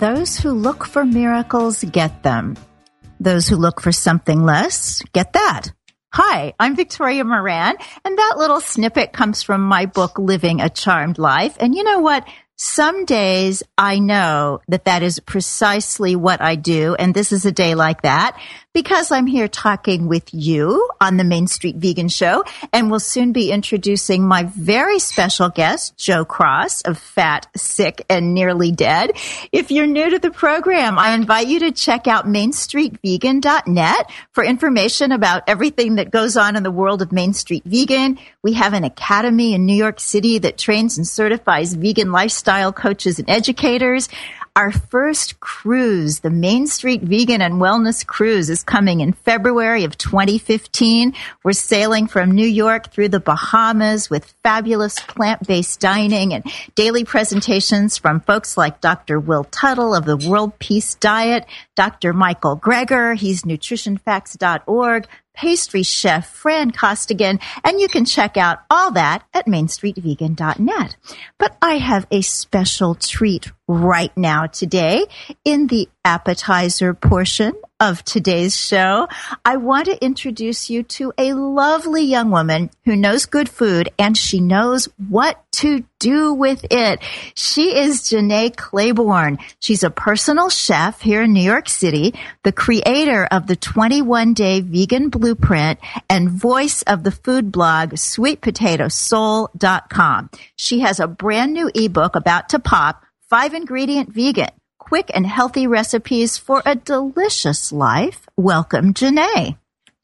Those who look for miracles get them. Those who look for something less get that. Hi, I'm Victoria Moran, and that little snippet comes from my book, Living a Charmed Life. And you know what? Some days I know that that is precisely what I do. And this is a day like that because I'm here talking with you on the Main Street Vegan Show and will soon be introducing my very special guest, Joe Cross of Fat, Sick, and Nearly Dead. If you're new to the program, I invite you to check out mainstreetvegan.net for information about everything that goes on in the world of Main Street Vegan. We have an academy in New York City that trains and certifies vegan lifestyle coaches and educators. Our first cruise, the Main Street Vegan and Wellness Cruise, is coming in February of 2015. We're sailing from New York through the Bahamas with fabulous plant-based dining and daily presentations from folks like Dr. Will Tuttle of the World Peace Diet, Dr. Michael Greger, he's nutritionfacts.org, pastry chef Fran Costigan, and you can check out all that at mainstreetvegan.net. But I have a special treat right now today in the appetizer portion of today's show. I want to introduce you to a lovely young woman who knows good food and she knows what to do with it. She is Janae Claiborne. She's a personal chef here in New York City, the creator of the 21 day vegan blueprint and voice of the food blog sweetpotatosoul.com. She has a brand new ebook about to pop, five ingredient vegan quick and healthy recipes for a delicious life. Welcome, Janae.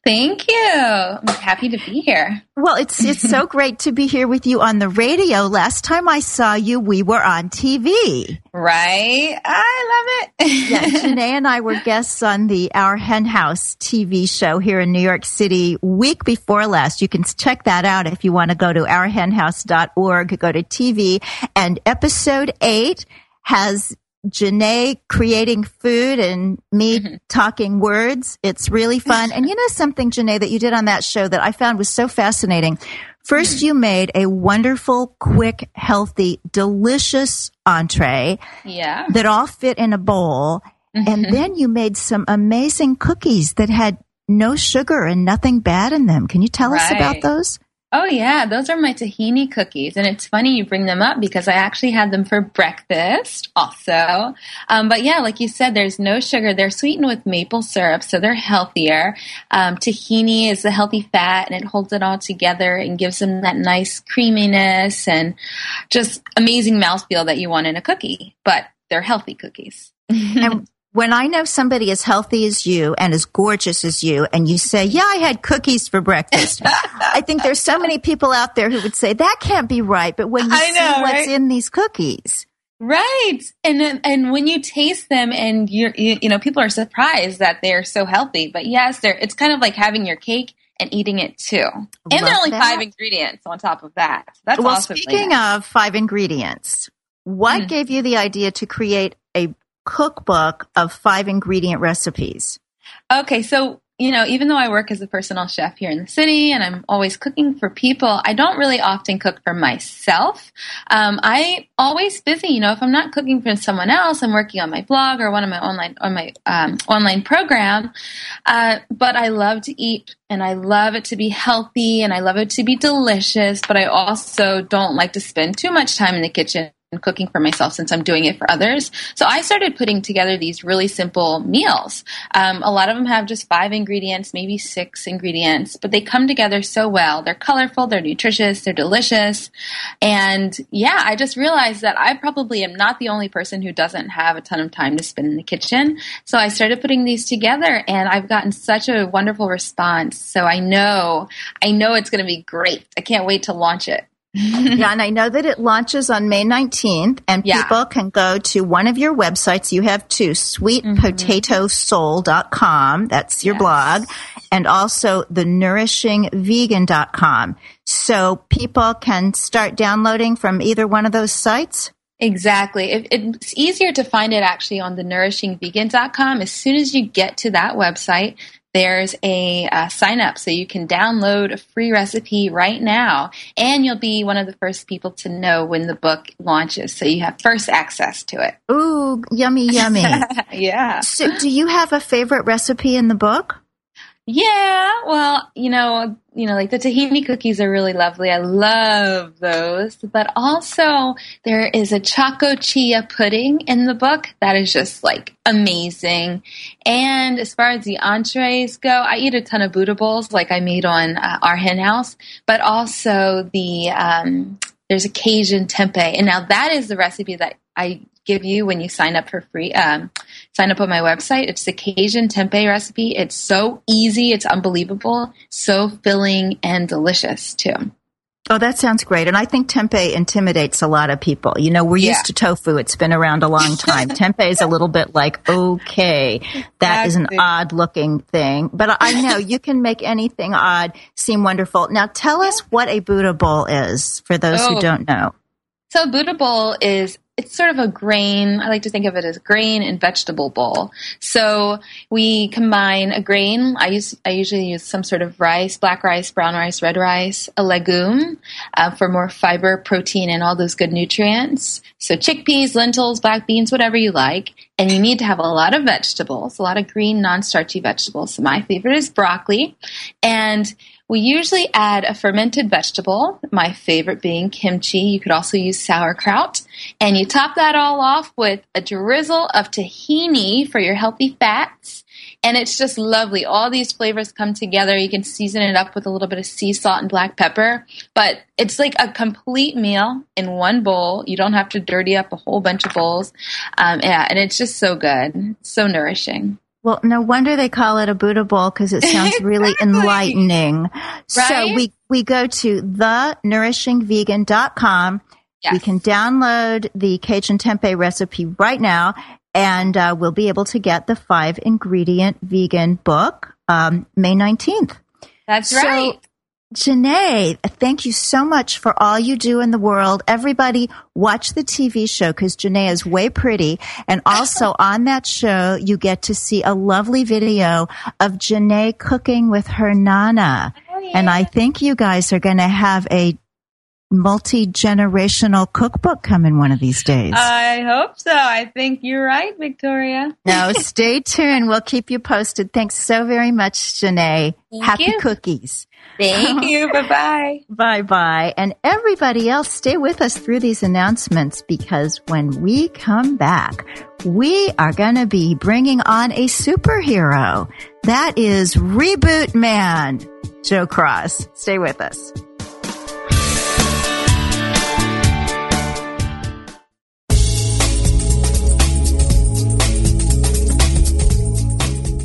Thank you. I'm happy to be here. Well, it's it's so great to be here with you on the radio. Last time I saw you, we were on TV. Right? I love it. yeah, Janae and I were guests on the Our Hen House TV show here in New York City week before last. You can check that out if you want to go to ourhenhouse.org, go to TV, and episode eight has Janae creating food and me mm-hmm. talking words. It's really fun. and you know something, Janae, that you did on that show that I found was so fascinating. First, you made a wonderful, quick, healthy, delicious entree. Yeah. That all fit in a bowl. Mm-hmm. And then you made some amazing cookies that had no sugar and nothing bad in them. Can you tell right. us about those? Oh yeah, those are my tahini cookies, and it's funny you bring them up because I actually had them for breakfast also. Um, but yeah, like you said, there's no sugar. They're sweetened with maple syrup, so they're healthier. Um, tahini is a healthy fat, and it holds it all together and gives them that nice creaminess and just amazing mouthfeel that you want in a cookie. But they're healthy cookies. and when I know somebody as healthy as you and as gorgeous as you, and you say, Yeah, I had cookies for breakfast, I think there's so many people out there who would say, That can't be right. But when you I see know, what's right? in these cookies, Right. And and when you taste them and you're, you, you know, people are surprised that they're so healthy. But yes, they're, it's kind of like having your cake and eating it too. And Love there are only that. five ingredients on top of that. That's well, speaking of five ingredients, what mm. gave you the idea to create a cookbook of five ingredient recipes? Okay, so you know, even though I work as a personal chef here in the city and I'm always cooking for people, I don't really often cook for myself. Um, I always busy. You know, if I'm not cooking for someone else, I'm working on my blog or one of my online on my um, online program. Uh, but I love to eat and I love it to be healthy and I love it to be delicious. But I also don't like to spend too much time in the kitchen cooking for myself since I'm doing it for others. So I started putting together these really simple meals. Um, a lot of them have just five ingredients, maybe six ingredients, but they come together so well. They're colorful, they're nutritious, they're delicious. And yeah, I just realized that I probably am not the only person who doesn't have a ton of time to spend in the kitchen. So I started putting these together and I've gotten such a wonderful response. So I know, I know it's going to be great. I can't wait to launch it. yeah, and I know that it launches on May 19th, and yeah. people can go to one of your websites. You have two, sweetpotatosoul.com. That's your yes. blog. And also the nourishingvegan.com. So people can start downloading from either one of those sites? Exactly. It, it's easier to find it actually on the nourishingvegan.com. As soon as you get to that website, there's a uh, sign up. So you can download a free recipe right now and you'll be one of the first people to know when the book launches so you have first access to it. Ooh yummy yummy. Yeah. So do you have a favorite recipe in the book? Yeah, well, you know, you know, like the tahini cookies are really lovely. I love those. But also there is a choco chia pudding in the book that is just like amazing. And as far as the entrees go, I eat a ton of Buddha bowls like I made on uh, our hen house, but also the um, there's a Cajun tempeh. And now that is the recipe that I give you when you sign up for free. Um, sign up on my website. It's the Cajun tempeh recipe. It's so easy. It's unbelievable. So filling and delicious too. Oh, that sounds great. And I think tempeh intimidates a lot of people. You know, we're yeah. used to tofu. It's been around a long time. tempeh is a little bit like, okay, that exactly. is an odd looking thing. But I know you can make anything odd seem wonderful. Now tell us what a Buddha bowl is for those oh. who don't know. So Buddha bowl is it's sort of a grain. I like to think of it as grain and vegetable bowl. So we combine a grain. I use I usually use some sort of rice, black rice, brown rice, red rice, a legume uh, for more fiber, protein, and all those good nutrients. So chickpeas, lentils, black beans, whatever you like. And you need to have a lot of vegetables, a lot of green, non-starchy vegetables. So my favorite is broccoli, and we usually add a fermented vegetable, my favorite being kimchi. You could also use sauerkraut. And you top that all off with a drizzle of tahini for your healthy fats. And it's just lovely. All these flavors come together. You can season it up with a little bit of sea salt and black pepper. But it's like a complete meal in one bowl. You don't have to dirty up a whole bunch of bowls. Um, yeah, and it's just so good. So nourishing. Well, no wonder they call it a Buddha bowl because it sounds really enlightening. Right? So we, we go to thenourishingvegan.com. Yes. We can download the Cajun tempeh recipe right now and uh, we'll be able to get the five ingredient vegan book um, May 19th. That's so, right. Janae, thank you so much for all you do in the world. Everybody watch the TV show because Janae is way pretty. And also on that show, you get to see a lovely video of Janae cooking with her Nana. Oh, yeah. And I think you guys are going to have a multi generational cookbook coming one of these days. I hope so. I think you're right, Victoria. now, stay tuned. We'll keep you posted. Thanks so very much, Janae. Thank Happy you. cookies. Thank you. Bye bye. Bye bye. And everybody else, stay with us through these announcements because when we come back, we are going to be bringing on a superhero. That is Reboot Man, Joe Cross. Stay with us.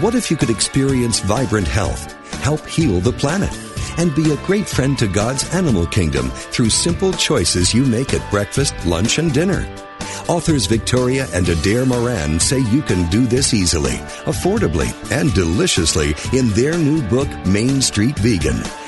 What if you could experience vibrant health, help heal the planet, and be a great friend to God's animal kingdom through simple choices you make at breakfast, lunch, and dinner? Authors Victoria and Adair Moran say you can do this easily, affordably, and deliciously in their new book, Main Street Vegan.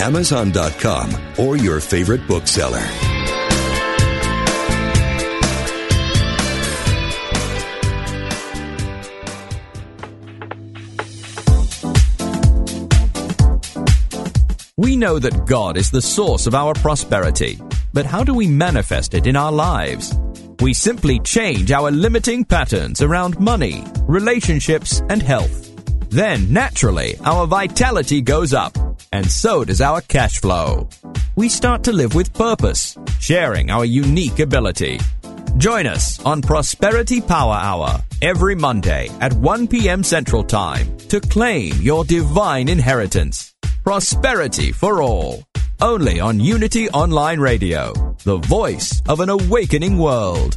Amazon.com, or your favorite bookseller. We know that God is the source of our prosperity, but how do we manifest it in our lives? We simply change our limiting patterns around money, relationships, and health. Then, naturally, our vitality goes up, and so does our cash flow. We start to live with purpose, sharing our unique ability. Join us on Prosperity Power Hour every Monday at 1 p.m. Central Time to claim your divine inheritance. Prosperity for all. Only on Unity Online Radio, the voice of an awakening world.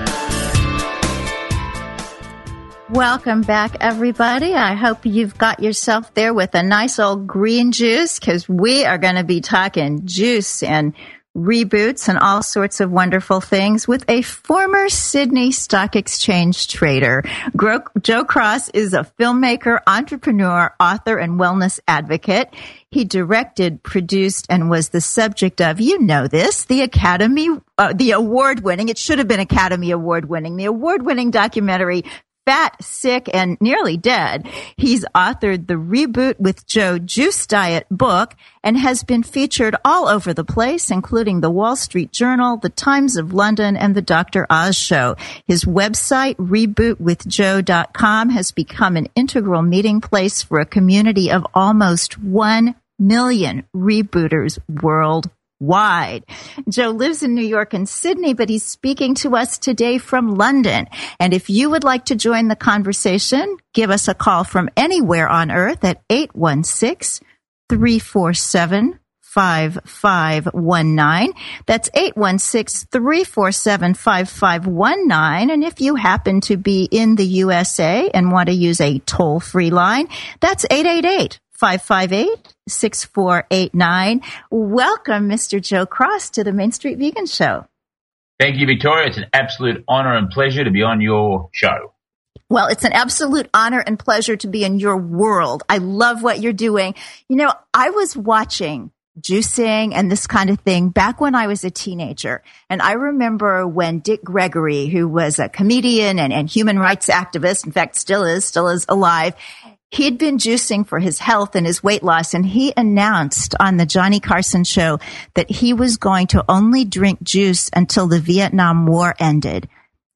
Welcome back, everybody. I hope you've got yourself there with a nice old green juice because we are going to be talking juice and reboots and all sorts of wonderful things with a former Sydney Stock Exchange trader. Joe Cross is a filmmaker, entrepreneur, author, and wellness advocate. He directed, produced, and was the subject of, you know this, the Academy, uh, the award winning, it should have been Academy Award winning, the award winning documentary fat, sick, and nearly dead. He's authored the Reboot with Joe Juice Diet book and has been featured all over the place, including the Wall Street Journal, the Times of London, and the Dr. Oz Show. His website, rebootwithjoe.com, has become an integral meeting place for a community of almost 1 million rebooters worldwide wide. Joe lives in New York and Sydney, but he's speaking to us today from London. And if you would like to join the conversation, give us a call from anywhere on earth at 816 347 5519. That's 816-347-5519. And if you happen to be in the USA and want to use a toll free line, that's 888 558 6489. Welcome, Mr. Joe Cross, to the Main Street Vegan Show. Thank you, Victoria. It's an absolute honor and pleasure to be on your show. Well, it's an absolute honor and pleasure to be in your world. I love what you're doing. You know, I was watching juicing and this kind of thing back when I was a teenager. And I remember when Dick Gregory, who was a comedian and, and human rights activist, in fact, still is, still is alive, he'd been juicing for his health and his weight loss. And he announced on the Johnny Carson show that he was going to only drink juice until the Vietnam War ended.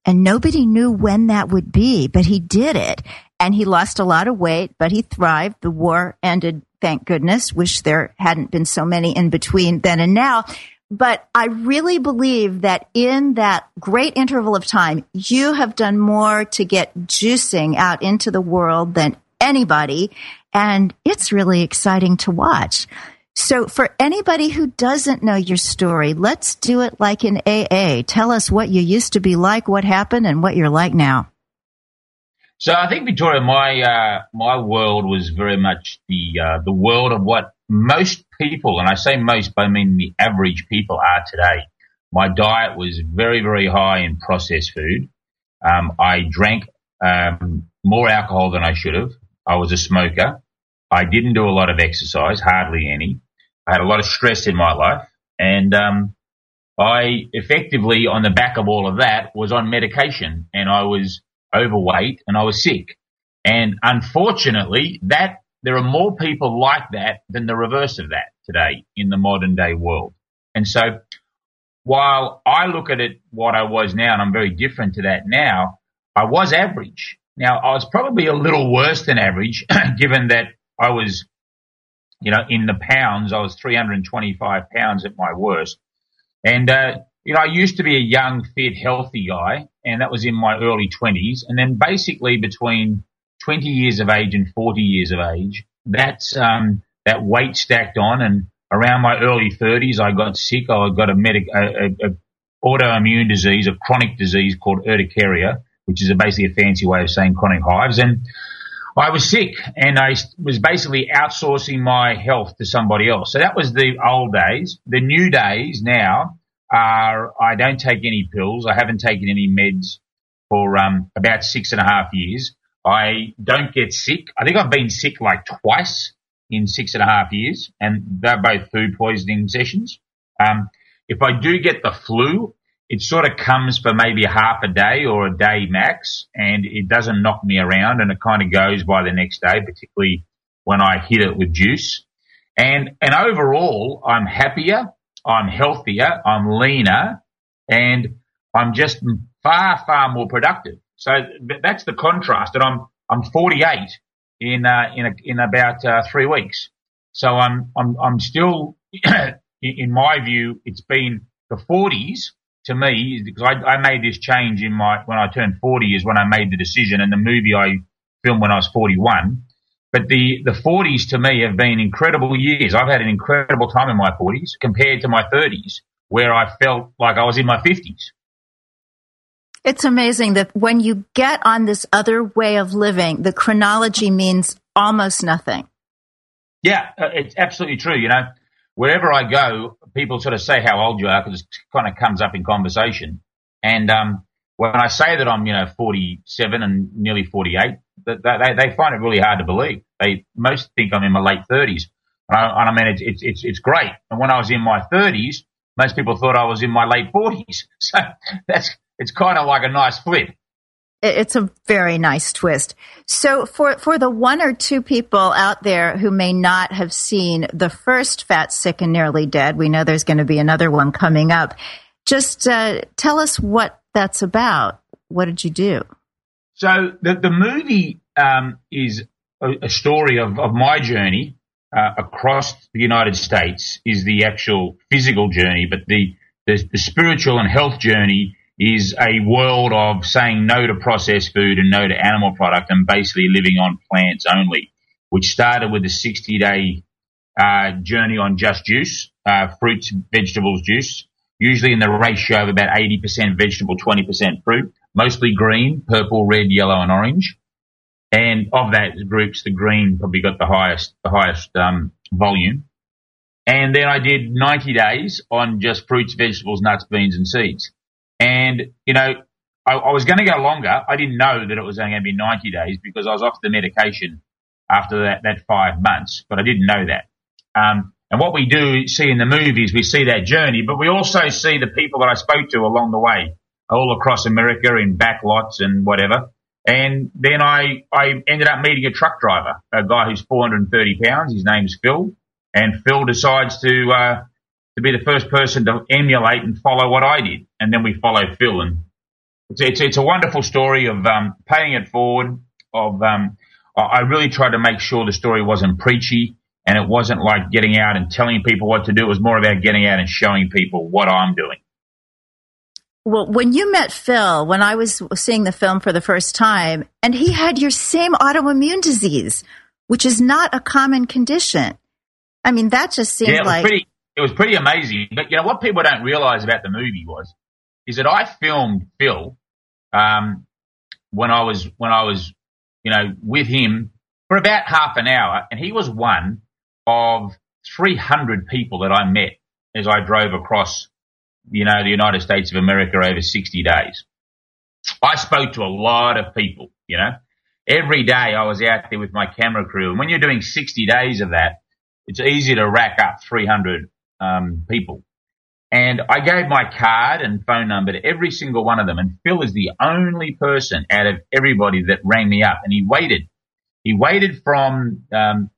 And nobody knew when that would be, but he did it. And he lost a lot of weight, but he thrived. The war ended, thank goodness. Wish there hadn't been so many in between then and now. But I really believe that in that great interval of time, you have done more to get juicing out into the world than anybody. And it's really exciting to watch. So for anybody who doesn't know your story, let's do it like in AA. Tell us what you used to be like, what happened, and what you're like now. So I think Victoria, my uh, my world was very much the uh, the world of what most people, and I say most, but I mean the average people are today. My diet was very very high in processed food. Um, I drank um, more alcohol than I should have. I was a smoker. I didn't do a lot of exercise, hardly any. I had a lot of stress in my life, and um, I effectively, on the back of all of that, was on medication, and I was overweight, and I was sick. And unfortunately, that there are more people like that than the reverse of that today in the modern day world. And so, while I look at it what I was now, and I'm very different to that now, I was average. Now, I was probably a little worse than average, given that I was you know, in the pounds, I was 325 pounds at my worst. And, uh, you know, I used to be a young, fit, healthy guy, and that was in my early 20s. And then basically between 20 years of age and 40 years of age, that's, um, that weight stacked on. And around my early 30s, I got sick. I got a, medic, a, a, a autoimmune disease, a chronic disease called urticaria, which is basically a fancy way of saying chronic hives. And I was sick and I was basically outsourcing my health to somebody else. So that was the old days. The new days now are I don't take any pills. I haven't taken any meds for um, about six and a half years. I don't get sick. I think I've been sick like twice in six and a half years, and they're both food poisoning sessions. Um, if I do get the flu, it sort of comes for maybe half a day or a day max, and it doesn't knock me around, and it kind of goes by the next day, particularly when I hit it with juice. And and overall, I'm happier, I'm healthier, I'm leaner, and I'm just far far more productive. So that's the contrast. And I'm I'm 48 in uh, in a, in about uh, three weeks. So I'm I'm I'm still, in my view, it's been the 40s to me, because I, I, made this change in my when I turned 40 is when I made the decision, and the movie I filmed when I was 41. But the the 40s to me have been incredible years. I've had an incredible time in my 40s compared to my 30s, where I felt like I was in my 50s. It's amazing that when you get on this other way of living, the chronology means almost nothing. Yeah, uh, it's absolutely true. You know, wherever I go, people sort of say how old you are because it kind of comes up in conversation. And um, when I say that I'm, you know, 47 and nearly 48, they, they, find it really hard to believe. They most think I'm in my late 30s. And I, and I mean, it's, it's, it's great. And when I was in my 30s, most people thought I was in my late 40s. So that's, it's kind of like a nice flip. It's a very nice twist. So for, for the one or two people out there who may not have seen the first Fat, Sick, and Nearly Dead, we know there's going to be another one coming up. Just uh, tell us what that's about. What did you do? So the, the movie um, is a, a, story of, of my journey uh, across the United States is the actual physical journey, but the, the, the spiritual and health journey is a world of saying no to processed food and no to animal product and basically living on plants only, which started with a 60 day uh, journey on just juice, uh, fruits, vegetables, juice, usually in the ratio of about 80% vegetable, 20% fruit, mostly green, purple, red, yellow, and orange. And of that groups, the green probably got the highest, the highest, um, volume. And then I did 90 days on just fruits, vegetables, nuts, beans, and seeds. And, you know, I, I was going to go longer. I didn't know that it was only going to be 90 days because I was off the medication after that, that five months, but I didn't know that. Um, and what we do see in the movies, we see that journey, but we also see the people that I spoke to along the way, all across America in back lots and whatever. And then I, I ended up meeting a truck driver, a guy who's 430 pounds. His name's Phil. And Phil decides to, uh, to be the first person to emulate and follow what I did. And then we follow Phil. And it's, it's, it's a wonderful story of, um, paying it forward, of, um, I really tried to make sure the story wasn't preachy and it wasn't like getting out and telling people what to do. It was more about getting out and showing people what I'm doing. Well, when you met Phil, when I was seeing the film for the first time, and he had your same autoimmune disease, which is not a common condition. I mean, that just seemed yeah, like pretty, it was pretty amazing. But you know what people don't realize about the movie was is that I filmed Phil um, when I was when I was you know with him for about half an hour, and he was one of 300 people that I met as I drove across, you know, the United States of America over 60 days. I spoke to a lot of people, you know. Every day I was out there with my camera crew. And when you're doing 60 days of that, it's easy to rack up 300 um, people. And I gave my card and phone number to every single one of them. And Phil is the only person out of everybody that rang me up. And he waited. He waited from um,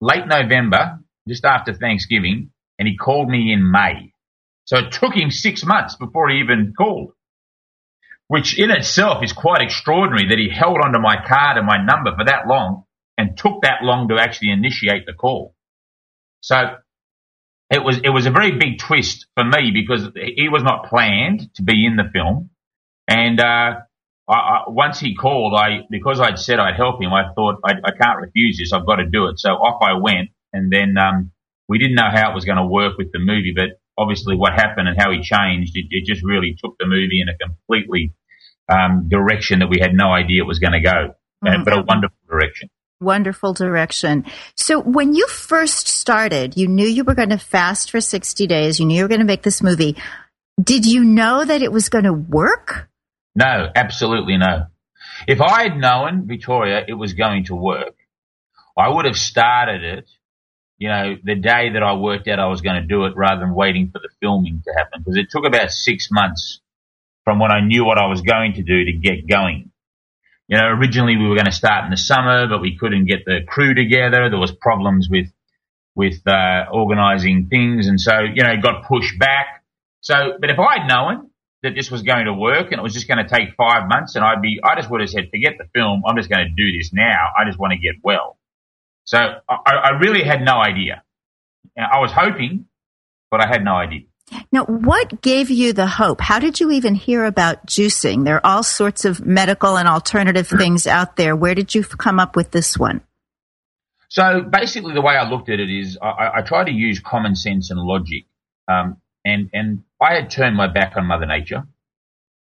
late November, just after Thanksgiving, and he called me in May. So it took him six months before he even called, which in itself is quite extraordinary that he held onto my card and my number for that long and took that long to actually initiate the call. So it was, it was a very big twist for me because he was not planned to be in the film. And, uh, I, I, once he called, I because I'd said I'd help him, I thought I, I can't refuse this. I've got to do it. So off I went, and then um, we didn't know how it was going to work with the movie, but obviously what happened and how he changed, it, it just really took the movie in a completely um, direction that we had no idea it was going to go, mm-hmm. but a wonderful direction. Wonderful direction. So when you first started, you knew you were going to fast for 60 days. You knew you were going to make this movie. Did you know that it was going to work? No, absolutely no. If I had known, Victoria, it was going to work, I would have started it, you know, the day that I worked out I was going to do it rather than waiting for the filming to happen because it took about six months from when I knew what I was going to do to get going. You know, originally we were going to start in the summer, but we couldn't get the crew together. There was problems with, with, uh, organizing things. And so, you know, got pushed back. So, but if I'd known, that this was going to work and it was just going to take five months and I'd be, I just would have said, forget the film. I'm just going to do this now. I just want to get well. So I, I really had no idea. I was hoping, but I had no idea. Now, what gave you the hope? How did you even hear about juicing? There are all sorts of medical and alternative things out there. Where did you come up with this one? So basically, the way I looked at it is I, I try to use common sense and logic. Um, and, and I had turned my back on Mother Nature.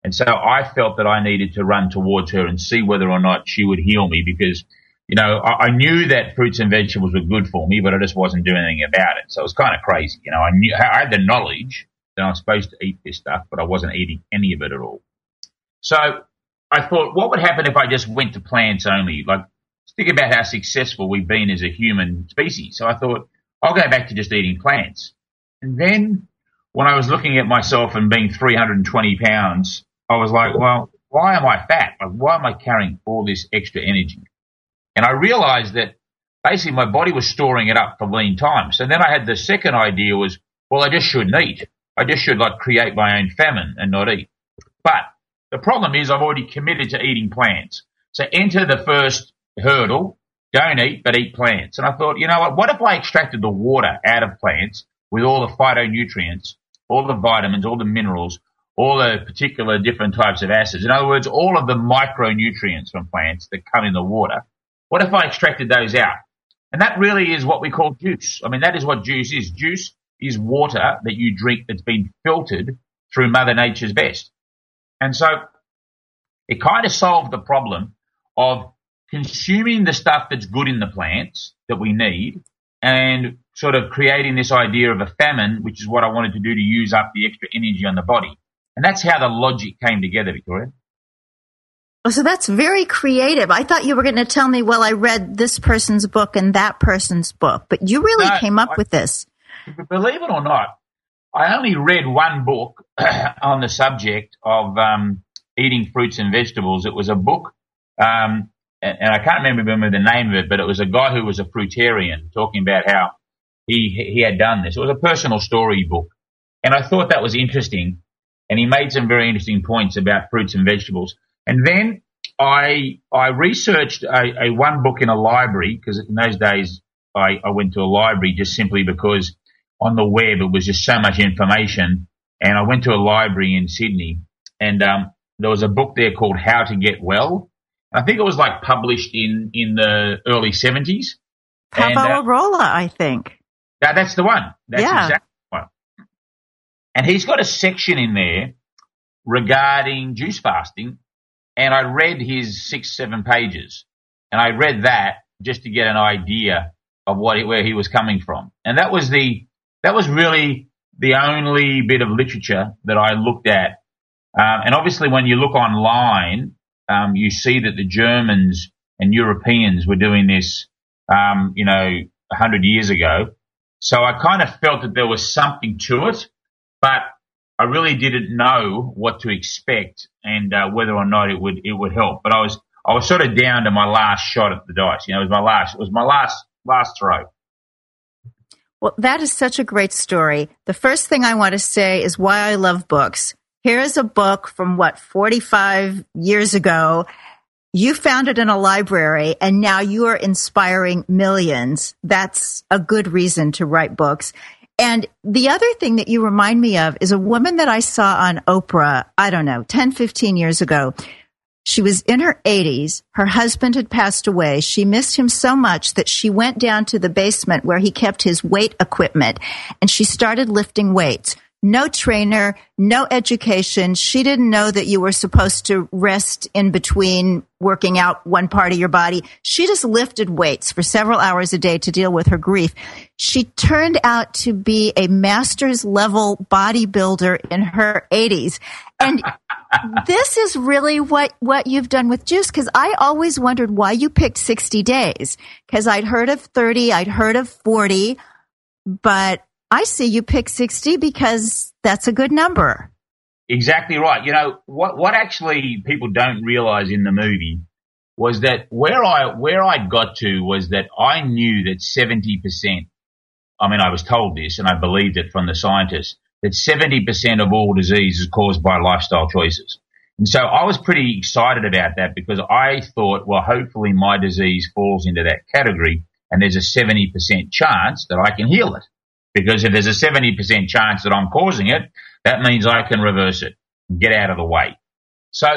And so I felt that I needed to run towards her and see whether or not she would heal me because, you know, I, I knew that fruits and vegetables were good for me, but I just wasn't doing anything about it. So it was kind of crazy. You know, I knew, I had the knowledge that I was supposed to eat this stuff, but I wasn't eating any of it at all. So I thought, what would happen if I just went to plants only? Like, think about how successful we've been as a human species. So I thought, I'll go back to just eating plants. And then when I was looking at myself and being 320 pounds, I was like, well, why am I fat? Like, why am I carrying all this extra energy? And I realized that basically my body was storing it up for lean times. So then I had the second idea was, well, I just shouldn't eat. I just should like create my own famine and not eat. But the problem is I've already committed to eating plants. So enter the first hurdle. Don't eat, but eat plants. And I thought, you know what? What if I extracted the water out of plants with all the phytonutrients all the vitamins, all the minerals, all the particular different types of acids. In other words, all of the micronutrients from plants that come in the water. What if I extracted those out? And that really is what we call juice. I mean, that is what juice is. Juice is water that you drink that's been filtered through Mother Nature's best. And so it kind of solved the problem of consuming the stuff that's good in the plants that we need and sort of creating this idea of a famine, which is what I wanted to do to use up the extra energy on the body. And that's how the logic came together, Victoria. Oh, so that's very creative. I thought you were going to tell me, well, I read this person's book and that person's book, but you really no, came up I, with this. Believe it or not, I only read one book on the subject of um, eating fruits and vegetables. It was a book, um, and, and, I can't remember, remember the name of it, but it was a guy who was a fruitarian talking about how he he had done this. It was a personal story book, and I thought that was interesting. And he made some very interesting points about fruits and vegetables. And then I I researched a, a one book in a library because in those days I, I went to a library just simply because on the web it was just so much information. And I went to a library in Sydney, and um, there was a book there called How to Get Well. I think it was like published in in the early seventies. Paavo uh, I think. That, that's the one. That's yeah. exactly the one. And he's got a section in there regarding juice fasting and I read his six, seven pages, and I read that just to get an idea of what where he was coming from, and that was the that was really the only bit of literature that I looked at. Um, and obviously, when you look online, um, you see that the Germans and Europeans were doing this, um, you know, a hundred years ago. So I kind of felt that there was something to it, but I really didn't know what to expect and uh, whether or not it would it would help. But I was I was sort of down to my last shot at the dice. You know, it was my last it was my last last throw. Well, that is such a great story. The first thing I want to say is why I love books. Here is a book from what 45 years ago. You found it in a library and now you are inspiring millions. That's a good reason to write books. And the other thing that you remind me of is a woman that I saw on Oprah, I don't know, 10, 15 years ago. She was in her 80s. Her husband had passed away. She missed him so much that she went down to the basement where he kept his weight equipment and she started lifting weights no trainer, no education. She didn't know that you were supposed to rest in between working out one part of your body. She just lifted weights for several hours a day to deal with her grief. She turned out to be a master's level bodybuilder in her 80s. And this is really what, what you've done with juice. Cause I always wondered why you picked 60 days. Cause I'd heard of 30, I'd heard of 40, but I see you pick 60 because that's a good number. Exactly right. You know, what, what actually people don't realize in the movie was that where I, where I got to was that I knew that 70%, I mean, I was told this and I believed it from the scientists, that 70% of all disease is caused by lifestyle choices. And so I was pretty excited about that because I thought, well, hopefully my disease falls into that category and there's a 70% chance that I can heal it. Because if there's a 70% chance that I'm causing it, that means I can reverse it, get out of the way. So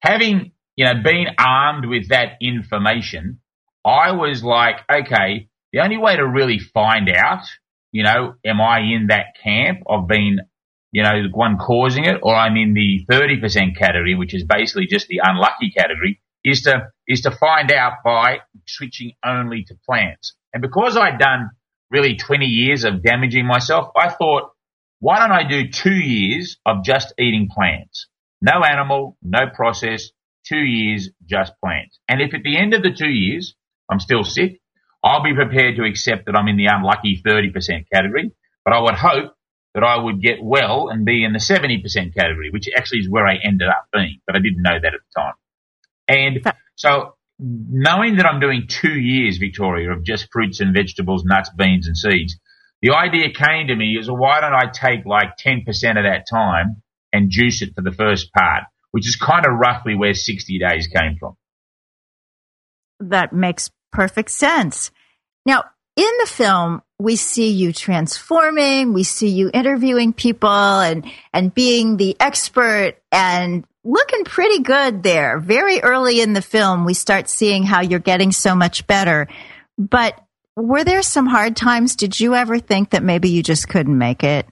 having, you know, been armed with that information, I was like, okay, the only way to really find out, you know, am I in that camp of being, you know, the one causing it or I'm in the 30% category, which is basically just the unlucky category, is to, is to find out by switching only to plants. And because I'd done really 20 years of damaging myself, I thought, why don't I do two years of just eating plants? No animal, no process, two years just plants. And if at the end of the two years I'm still sick, I'll be prepared to accept that I'm in the unlucky 30% category, but I would hope that I would get well and be in the 70% category, which actually is where I ended up being, but I didn't know that at the time. And so knowing that I'm doing two years, Victoria, of just fruits and vegetables, nuts, beans, and seeds, the idea came to me is well, why don't I take like 10% of that time and juice it for the first part, which is kind of roughly where 60 days came from. That makes perfect sense. Now, in the film, we see you transforming, we see you interviewing people and, and being the expert and looking pretty good there. Very early in the film, we start seeing how you're getting so much better. But were there some hard times? Did you ever think that maybe you just couldn't make it?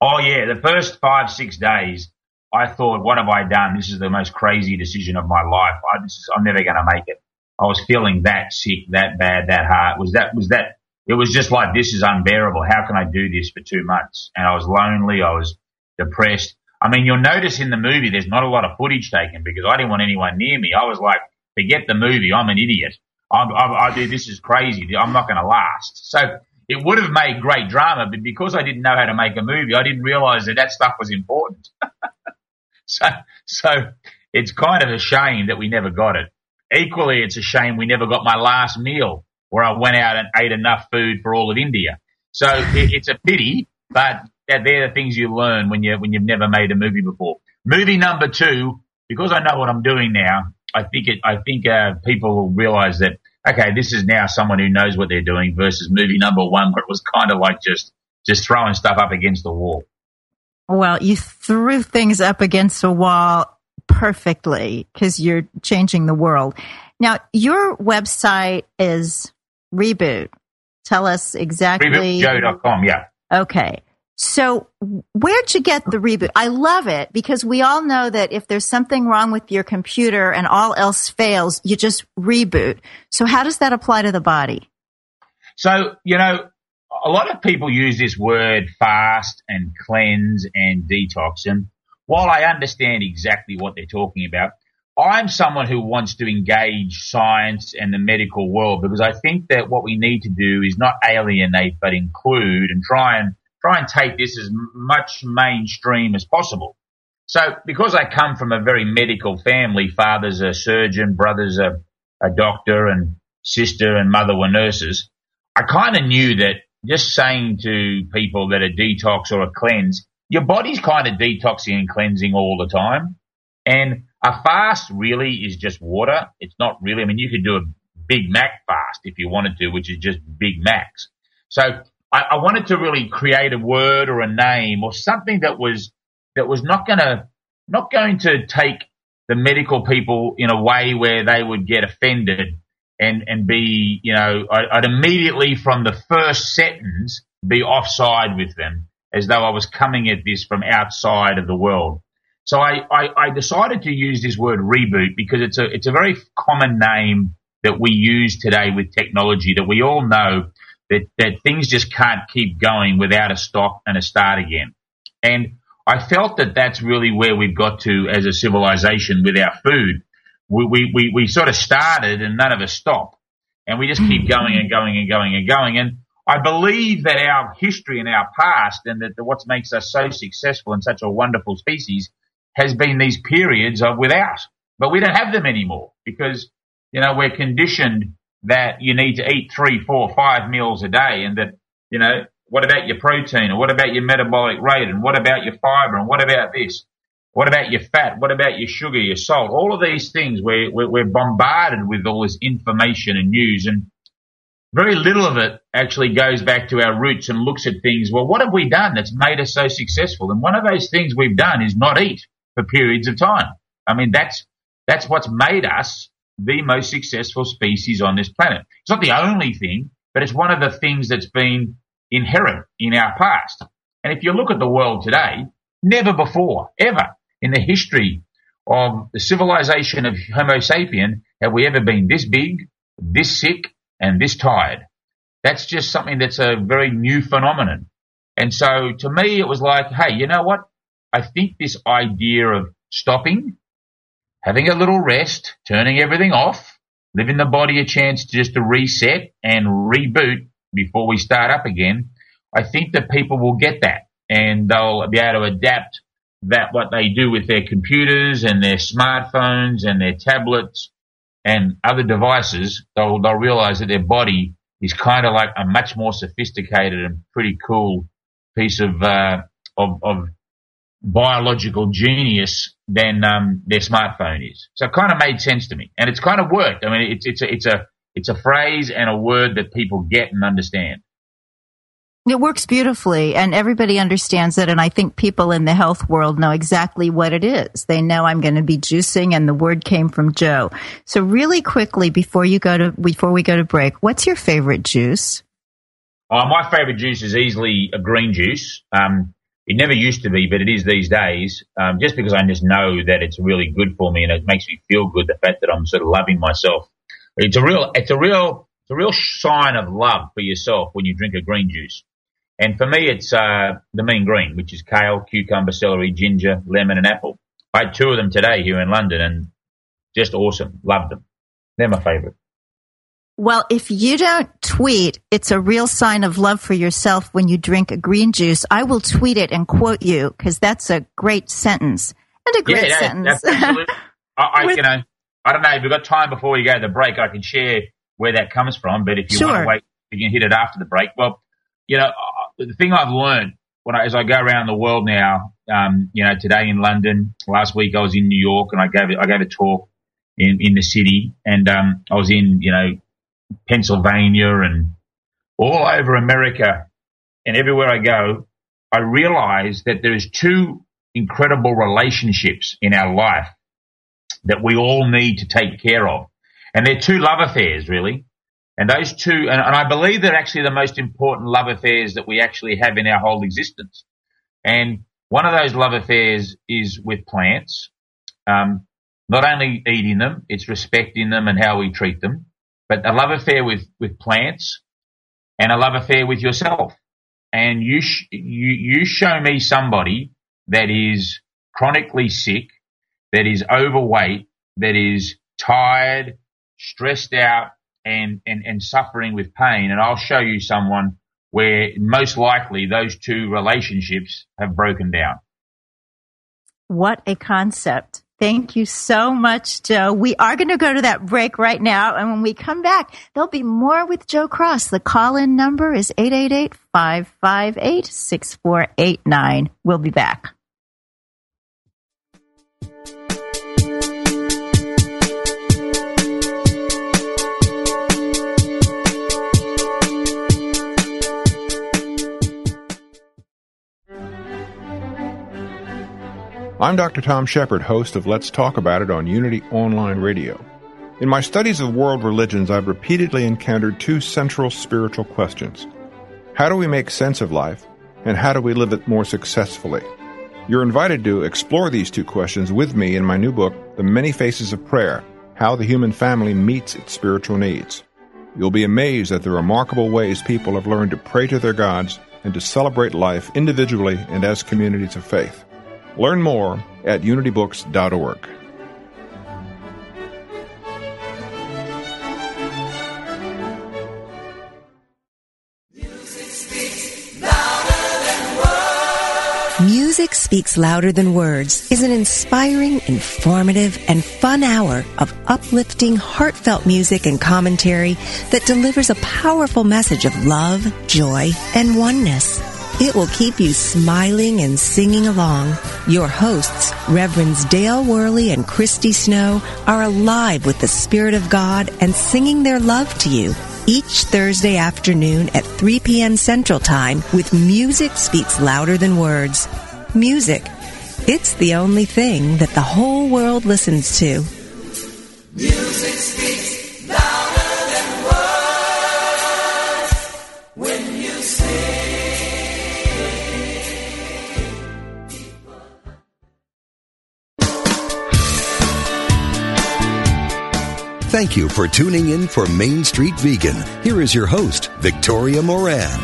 Oh, yeah. The first five, six days, I thought, what have I done? This is the most crazy decision of my life. I, is, I'm never going to make it. I was feeling that sick, that bad, that hard. Was that, was that, it was just like, this is unbearable. How can I do this for two months? And I was lonely. I was depressed. I mean, you'll notice in the movie there's not a lot of footage taken because I didn't want anyone near me. I was like, forget the movie. I'm an idiot. I'm, I, I, this is crazy. I'm not going to last. So it would have made great drama, but because I didn't know how to make a movie, I didn't realize that that stuff was important. so, so it's kind of a shame that we never got it. Equally, it's a shame we never got my last meal where I went out and ate enough food for all of India. So it, it's a pity, but they're the things you learn when you when you've never made a movie before. Movie number two, because I know what I'm doing now, I think it. I think uh, people will realize that okay, this is now someone who knows what they're doing versus movie number one, where it was kind of like just just throwing stuff up against the wall. Well, you threw things up against a wall perfectly because you're changing the world. Now, your website is Reboot. Tell us exactly. RebootJoe.com, yeah. Okay. So where'd you get the reboot? I love it because we all know that if there's something wrong with your computer and all else fails, you just reboot. So how does that apply to the body? So, you know, a lot of people use this word fast and cleanse and detox. And while I understand exactly what they're talking about, I'm someone who wants to engage science and the medical world because I think that what we need to do is not alienate but include and try and try and take this as much mainstream as possible. So because I come from a very medical family, father's a surgeon, brother's a, a doctor and sister and mother were nurses, I kind of knew that just saying to people that a detox or a cleanse, your body's kind of detoxing and cleansing all the time. And a fast really is just water. It's not really, I mean, you could do a Big Mac fast if you wanted to, which is just Big Macs. So I, I wanted to really create a word or a name or something that was that was not to not going to take the medical people in a way where they would get offended and and be you know I, would immediately from the first sentence be offside with them as though I was coming at this from outside of the world. So I, I, I decided to use this word reboot because it's a it's a very common name that we use today with technology that we all know that, that things just can't keep going without a stop and a start again. And I felt that that's really where we've got to as a civilization with our food. We, we, we, we sort of started and none of us stop. And we just keep going and going and going and going. And I believe that our history and our past and that what makes us so successful and such a wonderful species has been these periods of without. But we don't have them anymore because, you know, we're conditioned that you need to eat three, four, five meals a day and that, you know, what about your protein or what about your metabolic rate and what about your fiber and what about this? What about your fat? What about your sugar, your salt? All of these things we're, we're bombarded with all this information and news and very little of it actually goes back to our roots and looks at things. Well, what have we done that's made us so successful? And one of those things we've done is not eat for periods of time. I mean, that's, that's what's made us the most successful species on this planet. It's not the only thing, but it's one of the things that's been inherent in our past. And if you look at the world today, never before, ever in the history of the civilization of Homo sapien have we ever been this big, this sick, and this tired. That's just something that's a very new phenomenon. And so to me, it was like, hey, you know what? I think this idea of stopping having a little rest, turning everything off, giving the body a chance to just to reset and reboot before we start up again, I think that people will get that and they'll be able to adapt that what they do with their computers and their smartphones and their tablets and other devices, they'll, they'll realize that their body is kind of like a much more sophisticated and pretty cool piece of, uh, of, of biological genius than um, their smartphone is. So it kind of made sense to me, and it's kind of worked. I mean, it's it's a it's a it's a phrase and a word that people get and understand. It works beautifully and everybody understands it. And I think people in the health world know exactly what it is. They know I'm going to be juicing and the word came from Joe. So really quickly before you go to, before we go to break, what's your favorite juice? Oh, my favorite juice is easily a green juice. Um, it never used to be, but it is these days. Um, just because I just know that it's really good for me and it makes me feel good. The fact that I'm sort of loving myself. It's a real, it's a real, it's a real sign of love for yourself when you drink a green juice. And for me, it's uh, the mean green, which is kale, cucumber, celery, ginger, lemon, and apple. I had two of them today here in London, and just awesome. Loved them. They're my favorite. Well, if you don't tweet, it's a real sign of love for yourself when you drink a green juice. I will tweet it and quote you because that's a great sentence and a great yeah, sentence. I, I With, you know, I don't know if we've got time before we go to the break. I can share where that comes from, but if you sure. want to wait, you can hit it after the break. Well, you know, uh, the thing I've learned when I, as I go around the world now, um, you know, today in London, last week I was in New York and I gave I gave a talk in in the city, and um, I was in you know Pennsylvania and all over America, and everywhere I go, I realize that there's two incredible relationships in our life that we all need to take care of. And they're two love affairs, really. And those two, and, and, I believe they're actually the most important love affairs that we actually have in our whole existence. And one of those love affairs is with plants. Um, not only eating them, it's respecting them and how we treat them, but a love affair with, with plants and a love affair with yourself. And you, sh- you, you show me somebody that is chronically sick, that is overweight, that is tired, stressed out, and, and, and suffering with pain. And I'll show you someone where most likely those two relationships have broken down. What a concept. Thank you so much, Joe. We are going to go to that break right now. And when we come back, there'll be more with Joe Cross. The call in number is 888 558 6489. We'll be back. I'm Dr. Tom Shepherd, host of Let's Talk About It on Unity Online Radio. In my studies of world religions, I've repeatedly encountered two central spiritual questions. How do we make sense of life, and how do we live it more successfully? You're invited to explore these two questions with me in my new book, The Many Faces of Prayer How the Human Family Meets Its Spiritual Needs. You'll be amazed at the remarkable ways people have learned to pray to their gods and to celebrate life individually and as communities of faith. Learn more at unitybooks.org. Music Speaks Louder Than Words is an inspiring, informative, and fun hour of uplifting, heartfelt music and commentary that delivers a powerful message of love, joy, and oneness. It will keep you smiling and singing along. Your hosts, Reverends Dale Worley and Christy Snow, are alive with the Spirit of God and singing their love to you each Thursday afternoon at 3 p.m. Central Time with Music Speaks Louder Than Words. Music. It's the only thing that the whole world listens to. Music Thank you for tuning in for Main Street Vegan. Here is your host, Victoria Moran.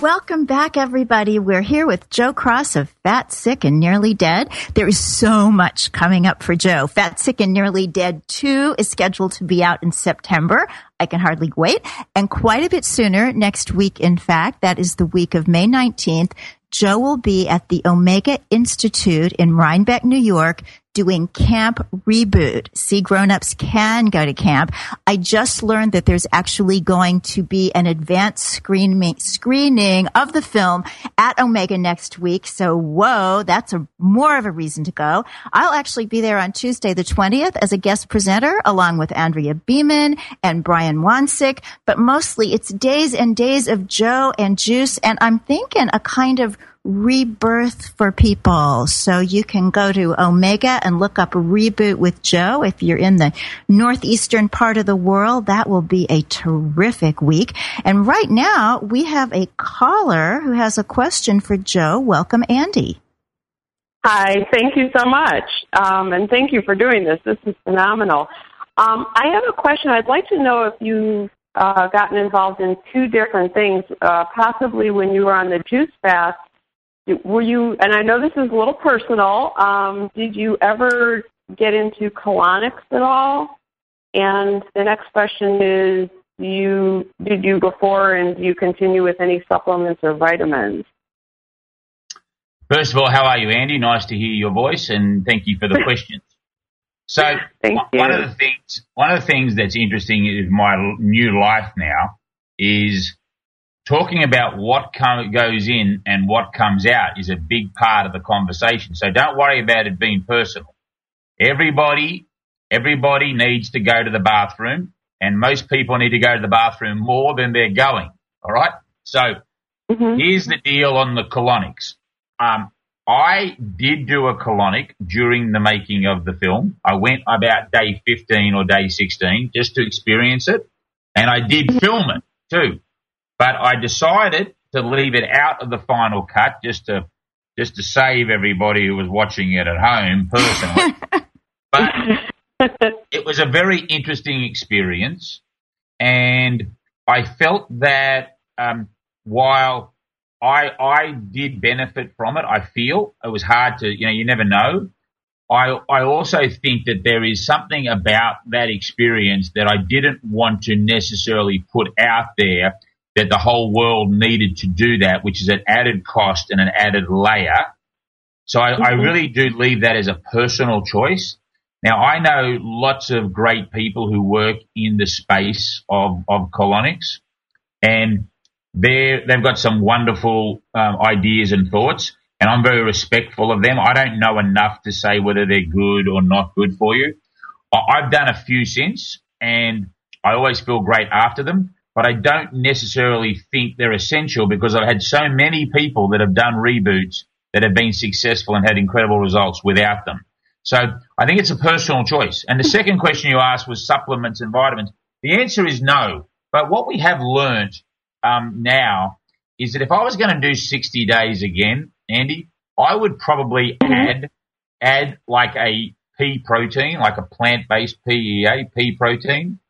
Welcome back, everybody. We're here with Joe Cross of Fat, Sick, and Nearly Dead. There is so much coming up for Joe. Fat, Sick, and Nearly Dead 2 is scheduled to be out in September. I can hardly wait. And quite a bit sooner, next week, in fact, that is the week of May 19th, Joe will be at the Omega Institute in Rhinebeck, New York, doing Camp Reboot. See, grown-ups can go to camp. I just learned that there's actually going to be an advanced screen screening of the film at Omega next week. So, whoa, that's a more of a reason to go. I'll actually be there on Tuesday, the 20th as a guest presenter along with Andrea Beaman and Brian Wansink. But mostly it's days and days of Joe and Juice. And I'm thinking a kind of rebirth for people. So you can go to Omega and look up Reboot with Joe. If you're in the northeastern part of the world, that will be a terrific week. And right now we have a caller who has a question for Joe. Welcome, Andy. Hi, thank you so much. Um, and thank you for doing this. This is phenomenal. Um, I have a question. I'd like to know if you uh, gotten involved in two different things. Uh, possibly when you were on the juice fast, were you? And I know this is a little personal. Um, did you ever get into colonics at all? And the next question is, you did you before, and do you continue with any supplements or vitamins? First of all, how are you, Andy? Nice to hear your voice, and thank you for the questions. So one of the things, one of the things that's interesting is my new life now is talking about what come, goes in and what comes out is a big part of the conversation. So don't worry about it being personal. Everybody, everybody needs to go to the bathroom, and most people need to go to the bathroom more than they're going. All right. So mm-hmm. here's the deal on the colonics. Um, I did do a colonic during the making of the film. I went about day 15 or day 16 just to experience it. And I did film it too. But I decided to leave it out of the final cut just to, just to save everybody who was watching it at home personally. but it was a very interesting experience. And I felt that, um, while I I did benefit from it. I feel it was hard to you know you never know. I I also think that there is something about that experience that I didn't want to necessarily put out there that the whole world needed to do that, which is an added cost and an added layer. So I, mm-hmm. I really do leave that as a personal choice. Now I know lots of great people who work in the space of, of colonics and they they've got some wonderful um, ideas and thoughts, and I'm very respectful of them. I don't know enough to say whether they're good or not good for you. I've done a few since, and I always feel great after them, but I don't necessarily think they're essential because I've had so many people that have done reboots that have been successful and had incredible results without them. So I think it's a personal choice. And the second question you asked was supplements and vitamins. The answer is no. But what we have learned um, now is that if I was going to do 60 days again, Andy, I would probably mm-hmm. add add like a pea protein, like a plant based PEA, pea protein,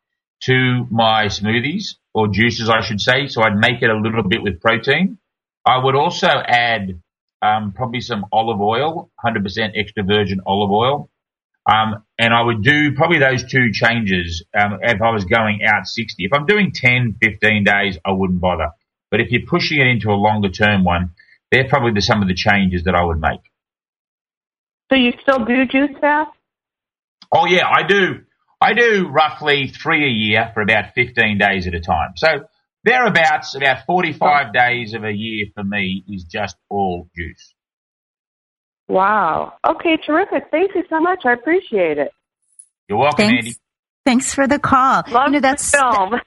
to my smoothies or juices, I should say. So I'd make it a little bit with protein. I would also add um, probably some olive oil, 100% extra virgin olive oil. Um, and I would do probably those two changes um, if I was going out 60. If I'm doing 10, 15 days, I wouldn't bother. But if you're pushing it into a longer term one, they're probably the, some of the changes that I would make. So you still do juice fast? Oh yeah, I do. I do roughly three a year for about 15 days at a time. So thereabouts, about 45 days of a year for me is just all juice. Wow. Okay, terrific. Thank you so much. I appreciate it. You're welcome, Thanks. Andy. Thanks for the call. Love you know, that's the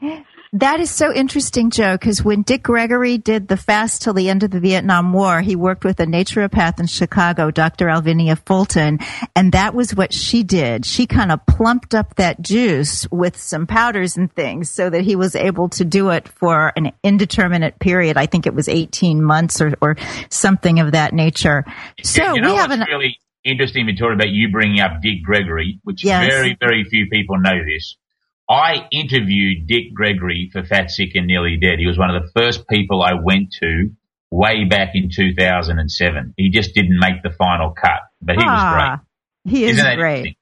film. That is so interesting, Joe, because when Dick Gregory did the fast till the end of the Vietnam War, he worked with a naturopath in Chicago, Dr. Alvenia Fulton, and that was what she did. She kind of plumped up that juice with some powders and things so that he was able to do it for an indeterminate period. I think it was 18 months or, or something of that nature. So you know we have an really interesting, Victoria, about you bringing up Dick Gregory, which Yes. very, very few people know this. I interviewed Dick Gregory for Fat, Sick and Nearly Dead. He was one of the first people I went to way back in 2007. He just didn't make the final cut, but he was ah, great. He is great.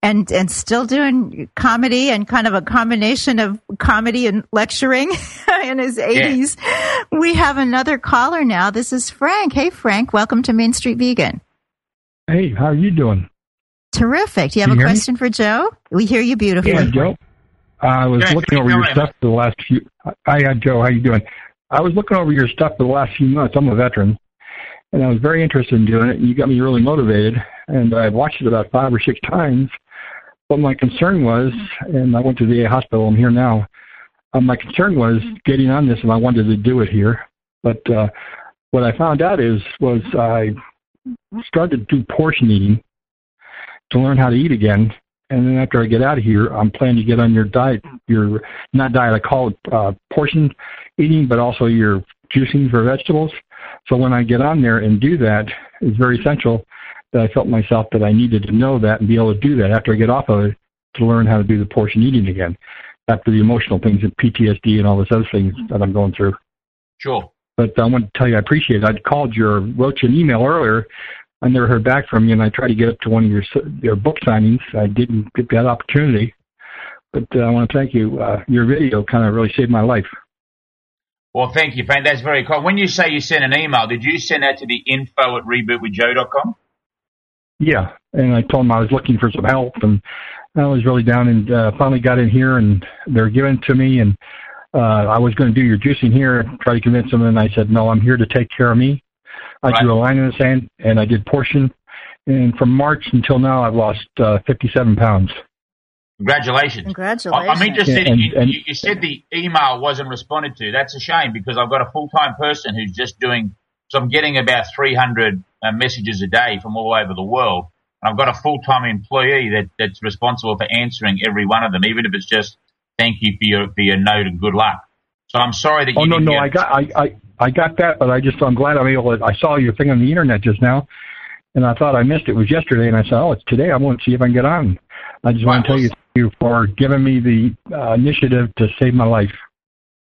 And and still doing comedy and kind of a combination of comedy and lecturing in his 80s. We have another caller now. This is Frank. Hey Frank, welcome to Main Street Vegan. Hey, how are you doing? Terrific. Do you have Can a you hear me? question for Joe? We hear you beautifully. Yeah, Joe. I was Yeah, looking over your are stuff for the last few. Hi, uh, Joe. How you doing? I was looking over your stuff for the last few months. I'm a veteran, and I was very interested in doing it. And you got me really motivated. And I've watched it about five or six times. But my concern was, and I went to the VA hospital. I'm here now. Um, my concern was getting on this, and I wanted to do it here. But uh, what I found out is was I started to do portion eating to learn how to eat again. And then after I get out of here, I'm planning to get on your diet, your not diet, I call it uh, portion eating, but also your juicing for vegetables. So when I get on there and do that, it's very essential that I felt myself that I needed to know that and be able to do that after I get off of it to learn how to do the portion eating again. after the emotional things and PTSD and all this other things that I'm going through. Sure. But I want to tell you, I appreciate it. I called you or wrote you an email earlier. I never heard back from you, and I tried to get up to one of your your book signings. I didn't get that opportunity, but uh, I want to thank you. Uh, your video kind of really saved my life. Well, thank you, Frank. That's very cool. When you say you sent an email, did you send that to the info at rebootwithjoe.com? Yeah, and I told them I was looking for some help, and I was really down, and uh, finally got in here, and they're giving it to me, and uh, I was going to do your juicing here, try to convince them, and I said, no, I'm here to take care of me. I Right. drew a line in the sand, and I did portion, and from March until now, I've lost uh, 57 pounds. Congratulations. Congratulations. I'm interested. Yeah, and- in, and- you, you said the email wasn't responded to. That's a shame because I've got a full time person who's just doing. So I'm getting about 300 uh, messages a day from all over the world. And I've got a full time employee that, that's responsible for answering every one of them, even if it's just thank you for your for your note and good luck. So I'm sorry that you Oh no, no, I got, I, I, I got that, but I just, I'm glad I'm able to. I saw your thing on the internet just now, and I thought I missed it. It was yesterday, and I said, oh, it's today. I want to see if I can get on. I just want to tell you, thank you for giving me the uh, initiative to save my life.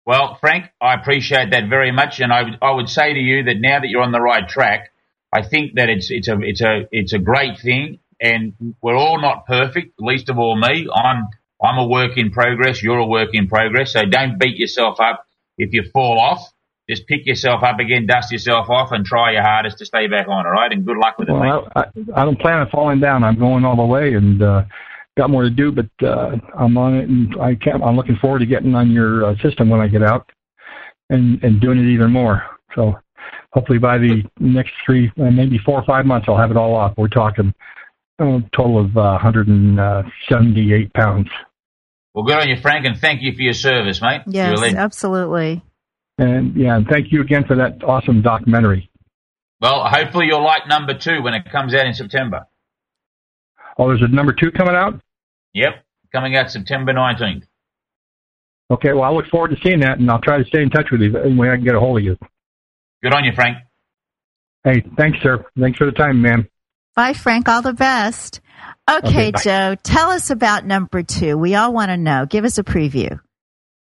Well, Frank, I appreciate that very much, and I would I would say to you that now that you're on the right track, I think that it's it's a it's a it's a great thing, and we're all not perfect. Least of all me. I'm I'm a work in progress. You're a work in progress. So don't beat yourself up if you fall off. Just pick yourself up again, dust yourself off, and try your hardest to stay back on. All right, and good luck with it. mate. Well, I, I, I don't plan on falling down. I'm going all the way, and uh, got more to do, but uh, I'm on it, and I can't. I'm looking forward to getting on your uh, system when I get out, and and doing it even more. So hopefully by the next three, uh, maybe four or five months, I'll have it all off. We're talking a total of uh, 178 pounds. Well, good on you, Frank, and thank you for your service, mate. Yes, absolutely. And yeah, and thank you again for that awesome documentary. Well, hopefully you'll like number two when it comes out in September. Oh, there's a number two coming out. Yep, coming out September 19th. Okay, well, I look forward to seeing that, and I'll try to stay in touch with you any way I can get a hold of you. Good on you, Frank. Hey, thanks, sir. Thanks for the time, man. Bye, Frank. All the best. Okay, Okay. Joe, tell us about number two. We all want to know. Give us a preview.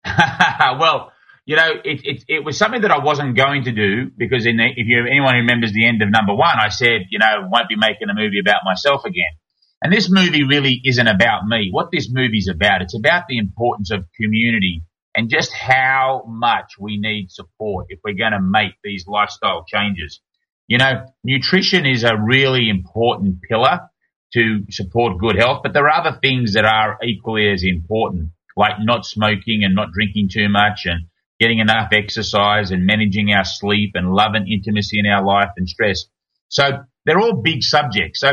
well, you know, it, it it was something that I wasn't going to do because in the, if you anyone who remembers the end of number one, I said, you know, won't be making a movie about myself again. And this movie really isn't about me. What this movie's about, it's about the importance of community and just how much we need support if we're going to make these lifestyle changes. You know, nutrition is a really important pillar to support good health, but there are other things that are equally as important, like not smoking and not drinking too much and getting enough exercise and managing our sleep and love and intimacy in our life and stress. So they're all big subjects. So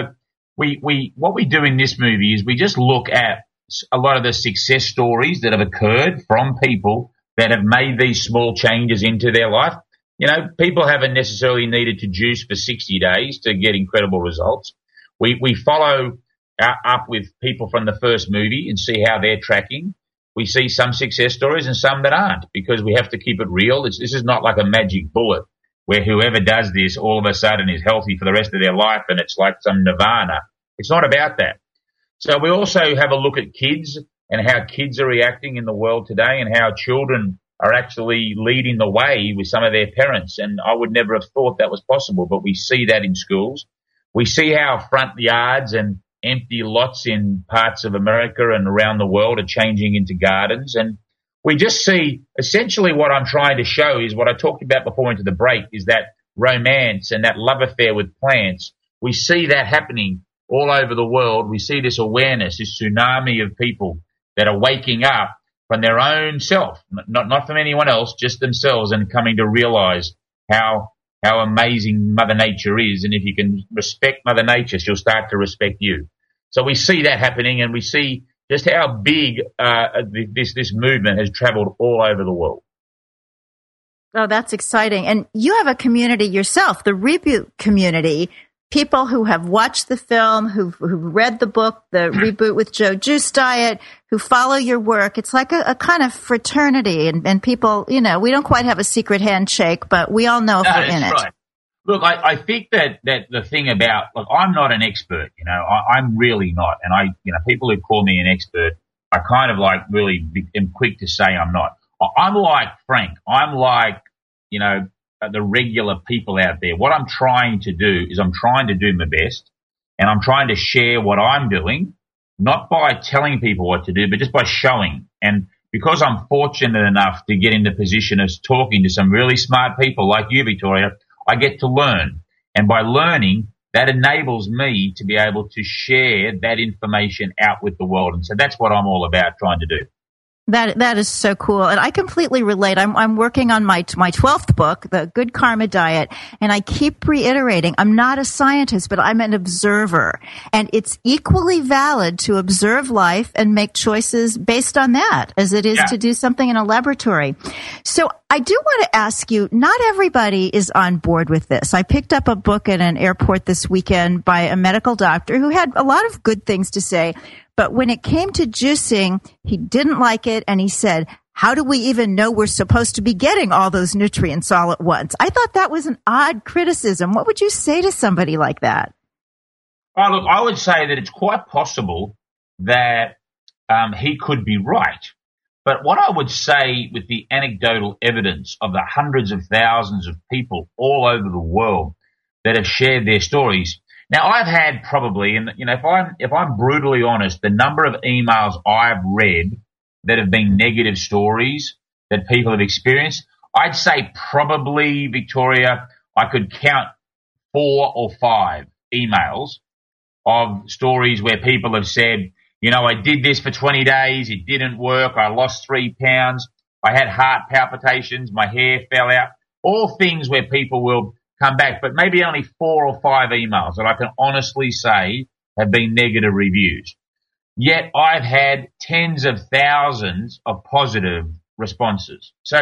we, we, what we do in this movie is we just look at a lot of the success stories that have occurred from people that have made these small changes into their life. You know, people haven't necessarily needed to juice for 60 days to get incredible results. We, we follow uh, up with people from the first movie and see how they're tracking. We see some success stories and some that aren't because we have to keep it real. It's, this is not like a magic bullet where whoever does this all of a sudden is healthy for the rest of their life and it's like some nirvana. It's not about that. So we also have a look at kids and how kids are reacting in the world today and how children are actually leading the way with some of their parents. And I would never have thought that was possible, but we see that in schools. We see how front yards and empty lots in parts of America and around the world are changing into gardens. And we just see essentially what I'm trying to show is what I talked about before into the break is that romance and that love affair with plants. We see that happening all over the world. We see this awareness, this tsunami of people that are waking up from their own self, not, not from anyone else, just themselves and coming to realize how, how amazing Mother Nature is. And if you can respect Mother Nature, she'll start to respect you. So we see that happening and we see just how big, uh, this, this movement has traveled all over the world. Oh, that's exciting. And you have a community yourself, the Reboot community. People who have watched the film, who've, who've read the book, the hmm. Reboot with Joe Juice Diet, who follow your work. It's like a, a kind of fraternity. And, and people, you know, we don't quite have a secret handshake, but we all know if No, we're in that's it. right. Look, I, I think that, that the thing about, look, I'm not an expert, you know, I, I'm really not. And I, you know, people who call me an expert, I kind of like really am quick to say I'm not. I'm like Frank. I'm like, you know, Uh, the regular people out there. What I'm trying to do is I'm trying to do my best and I'm trying to share what I'm doing, not by telling people what to do, but just by showing. And because I'm fortunate enough to get in the position of talking to some really smart people like you, Victoria, I get to learn. And by learning, that enables me to be able to share that information out with the world. And so that's what I'm all about trying to do. That that is so cool, and I completely relate. I'm I'm working on my my twelfth book, the Good Karma Diet, and I keep reiterating, I'm not a scientist, but I'm an observer, and it's equally valid to observe life and make choices based on that as it is yeah. to do something in a laboratory. So I do want to ask you, not everybody is on board with this. I picked up a book at an airport this weekend by a medical doctor who had a lot of good things to say, but when it came to juicing, he didn't like it and he said, how do we even know we're supposed to be getting all those nutrients all at once? I thought that was an odd criticism. What would you say to somebody like that? Look, I would say that it's quite possible that um, he could be right. But what I would say with the anecdotal evidence of the hundreds of thousands of people all over the world that have shared their stories, now I've had probably, and you know, if I'm if I'm brutally honest, the number of emails I've read that have been negative stories that people have experienced, I'd say probably Victoria, I could count four or five emails of stories where people have said, you know, I did this for 20 days, it didn't work, I lost three pounds, I had heart palpitations, my hair fell out, all things where people will come back, but maybe only four or five emails that I can honestly say have been negative reviews. Yet I've had tens of thousands of positive responses. So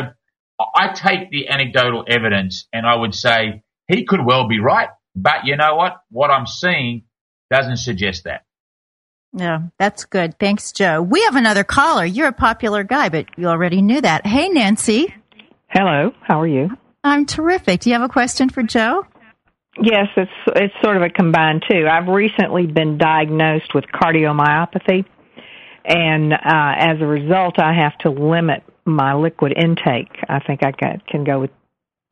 I take the anecdotal evidence and I would say he could well be right, but you know what? What I'm seeing doesn't suggest that. Yeah, that's good. Thanks, Joe. We have another caller. You're a popular guy, but you already knew that. Hey, Nancy. Hello. How are you? I'm terrific. Do you have a question for Joe? Yes, it's it's sort of a combined two. I've recently been diagnosed with cardiomyopathy, and uh, as a result, I have to limit my liquid intake. I think I can go with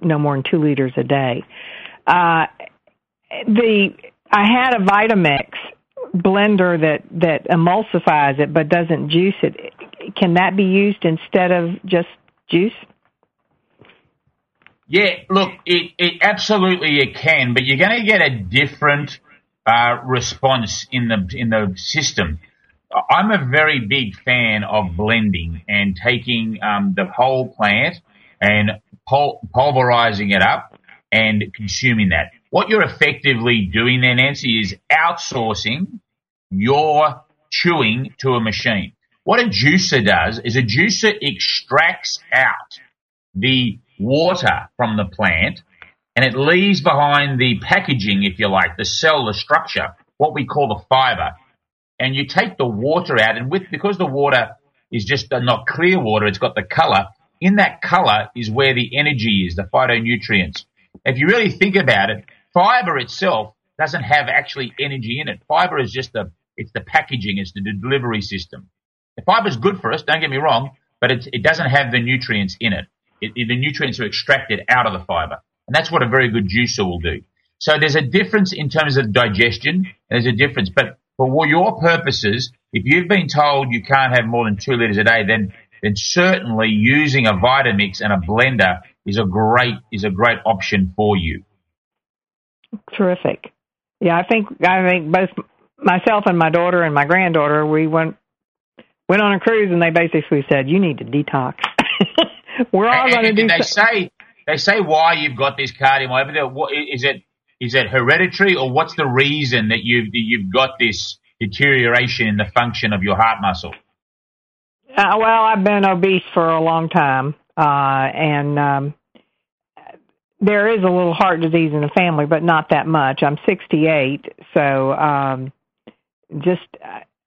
no more than two liters a day. Uh, the I had a Vitamix blender that that emulsifies it but doesn't juice it. Can that be used instead of just juice? Yeah, look, it, it absolutely it can, but you're going to get a different uh, response in the in the system. I'm a very big fan of blending and taking um, the whole plant and pul- pulverizing it up and consuming that. What you're effectively doing there, Nancy, is outsourcing your chewing to a machine. What a juicer does is a juicer extracts out the water from the plant and it leaves behind the packaging, if you like, the cell, the structure, what we call the fiber. And you take the water out and with, because the water is just not clear water, it's got the color. In that color is where the energy is, the phytonutrients. If you really think about it, fiber itself doesn't have actually energy in it. Fiber is just the, it's the packaging, it's the delivery system. The fiber is good for us, don't get me wrong, but it doesn't have the nutrients in it. It, it, the nutrients are extracted out of the fiber. And that's what a very good juicer will do. So there's a difference in terms of digestion. There's a difference. But for your purposes, if you've been told you can't have more than two liters a day, then, then certainly using a Vitamix and a blender is a great, is a great option for you. Terrific. Yeah, I think, I think both myself and my daughter and my granddaughter, we went, went on a cruise and they basically said, you need to detox. We're all going to do. They say they say why you've got this cardiomyopathy. What is it? Is it hereditary, or what's the reason that you've you've got this deterioration in the function of your heart muscle? Uh, well, I've been obese for a long time, uh, and um, there is a little heart disease in the family, but not that much. I'm 68, so um, just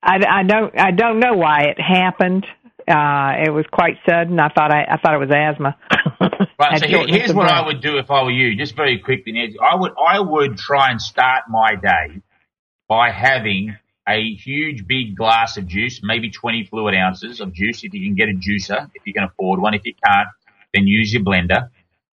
I, I don't I don't know why it happened. Uh, it was quite sudden. I thought I, I thought it was asthma. right. so here, here's what I would do if I were you, just very quickly. I would I would try and start my day by having a huge big glass of juice, maybe 20 fluid ounces of juice if you can get a juicer, if you can afford one. If you can't, then use your blender.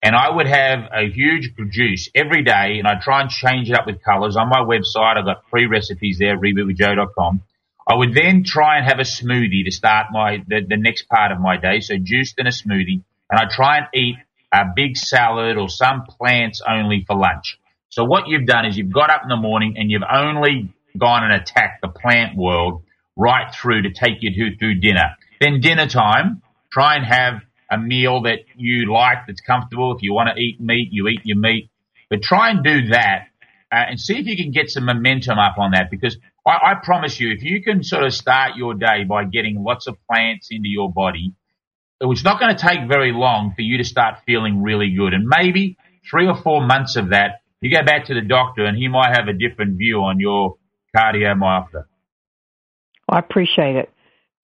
And I would have a huge juice every day and I try and change it up with colors. On my website, I've got free recipes there, rebootwithjoe.com. I would then try and have a smoothie to start my, the, the next part of my day. So juiced and a smoothie. And I try and eat a big salad or some plants only for lunch. So what you've done is you've got up in the morning and you've only gone and attacked the plant world right through to take you to, through dinner. Then dinner time, try and have a meal that you like that's comfortable. If you want to eat meat, you eat your meat. But try and do that uh, and see if you can get some momentum up on that because I, I promise you, if you can sort of start your day by getting lots of plants into your body, it's not going to take very long for you to start feeling really good. And maybe three or four months of that, you go back to the doctor and he might have a different view on your cardiomyopathy. Well, I appreciate it.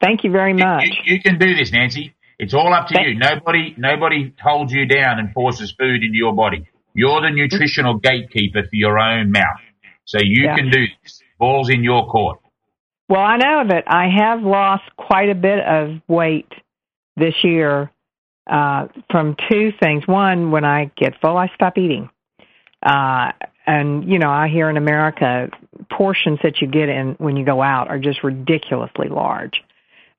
Thank you very much. You, you, you can do this, Nancy. It's all up to Thank you. Nobody, nobody holds you down and forces food into your body. You're the nutritional gatekeeper for your own mouth. So you yeah. can do this. Ball's in your court. Well, I know that I have lost quite a bit of weight this year uh, from two things. One, when I get full, I stop eating. Uh, and you know, I hear in America, portions that you get in when you go out are just ridiculously large.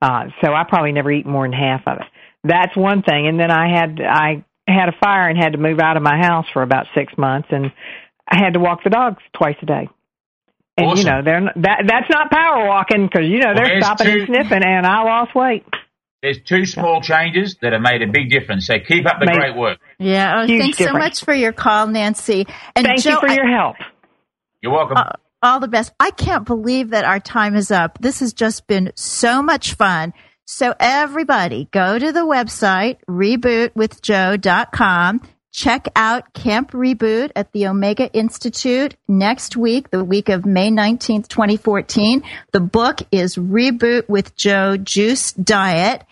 Uh, so I probably never eat more than half of it. That's one thing. And then I had I had a fire and had to move out of my house for about six months, and I had to walk the dogs twice a day. And awesome. you know, they're not, that that's not power walking because you know they're stopping two, and sniffing, and I lost weight. There's two small changes that have made a big difference. So keep up the Made, great work. Yeah. Oh, thanks difference. so much for your call, Nancy. And Thank Joe, you for I, your help. You're welcome. Uh, all the best. I can't believe that our time is up. This has just been so much fun. So everybody go to the website, rebootwithjoe.com. Check out Camp Reboot at the Omega Institute next week, the week of May 19th, 2014. The book is Reboot with Joe Juice Diet.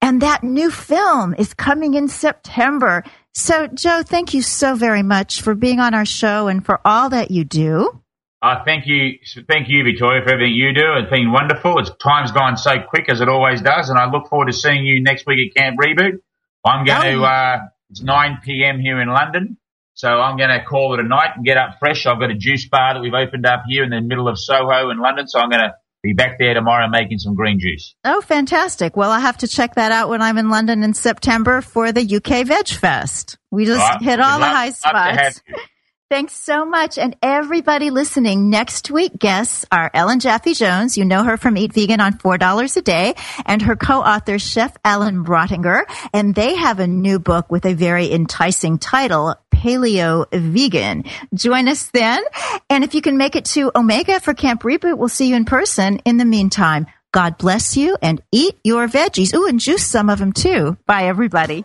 And that new film is coming in September. So, Joe, thank you so very much for being on our show and for all that you do. Uh, thank you, thank you, Victoria, for everything you do. It's been wonderful. It's time's gone so quick as it always does, and I look forward to seeing you next week at Camp Reboot. I'm going oh. to. Uh, it's 9 p.m. here in London, so I'm going to call it a night and get up fresh. I've got a juice bar that we've opened up here in the middle of Soho in London, so I'm going to be back there tomorrow making some green juice. Oh, fantastic. Well, I'll have to check that out when I'm in London in September for the UK Veg Fest. We just right. hit all the love, high spots. Thanks so much. And everybody listening, next week guests are Ellen Jaffe Jones. You know her from Eat Vegan on $4 a day and her co-author, Chef Alan Roettinger. And they have a new book with a very enticing title, Paleo Vegan. Join us then. And if you can make it to Omega for Camp Reboot, we'll see you in person. In the meantime, God bless you and eat your veggies. Ooh, and juice some of them too. Bye, everybody.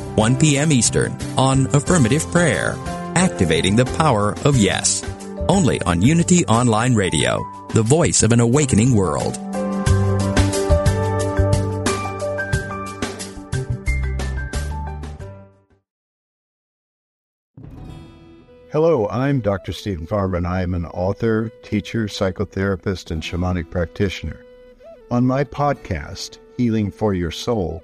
1 p.m. Eastern on Affirmative Prayer, Activating the Power of Yes. Only on Unity Online Radio, the voice of an awakening world. Hello, I'm Dr. Steven Farmer, and I am an author, teacher, psychotherapist, and shamanic practitioner. On my podcast, Healing for Your Soul,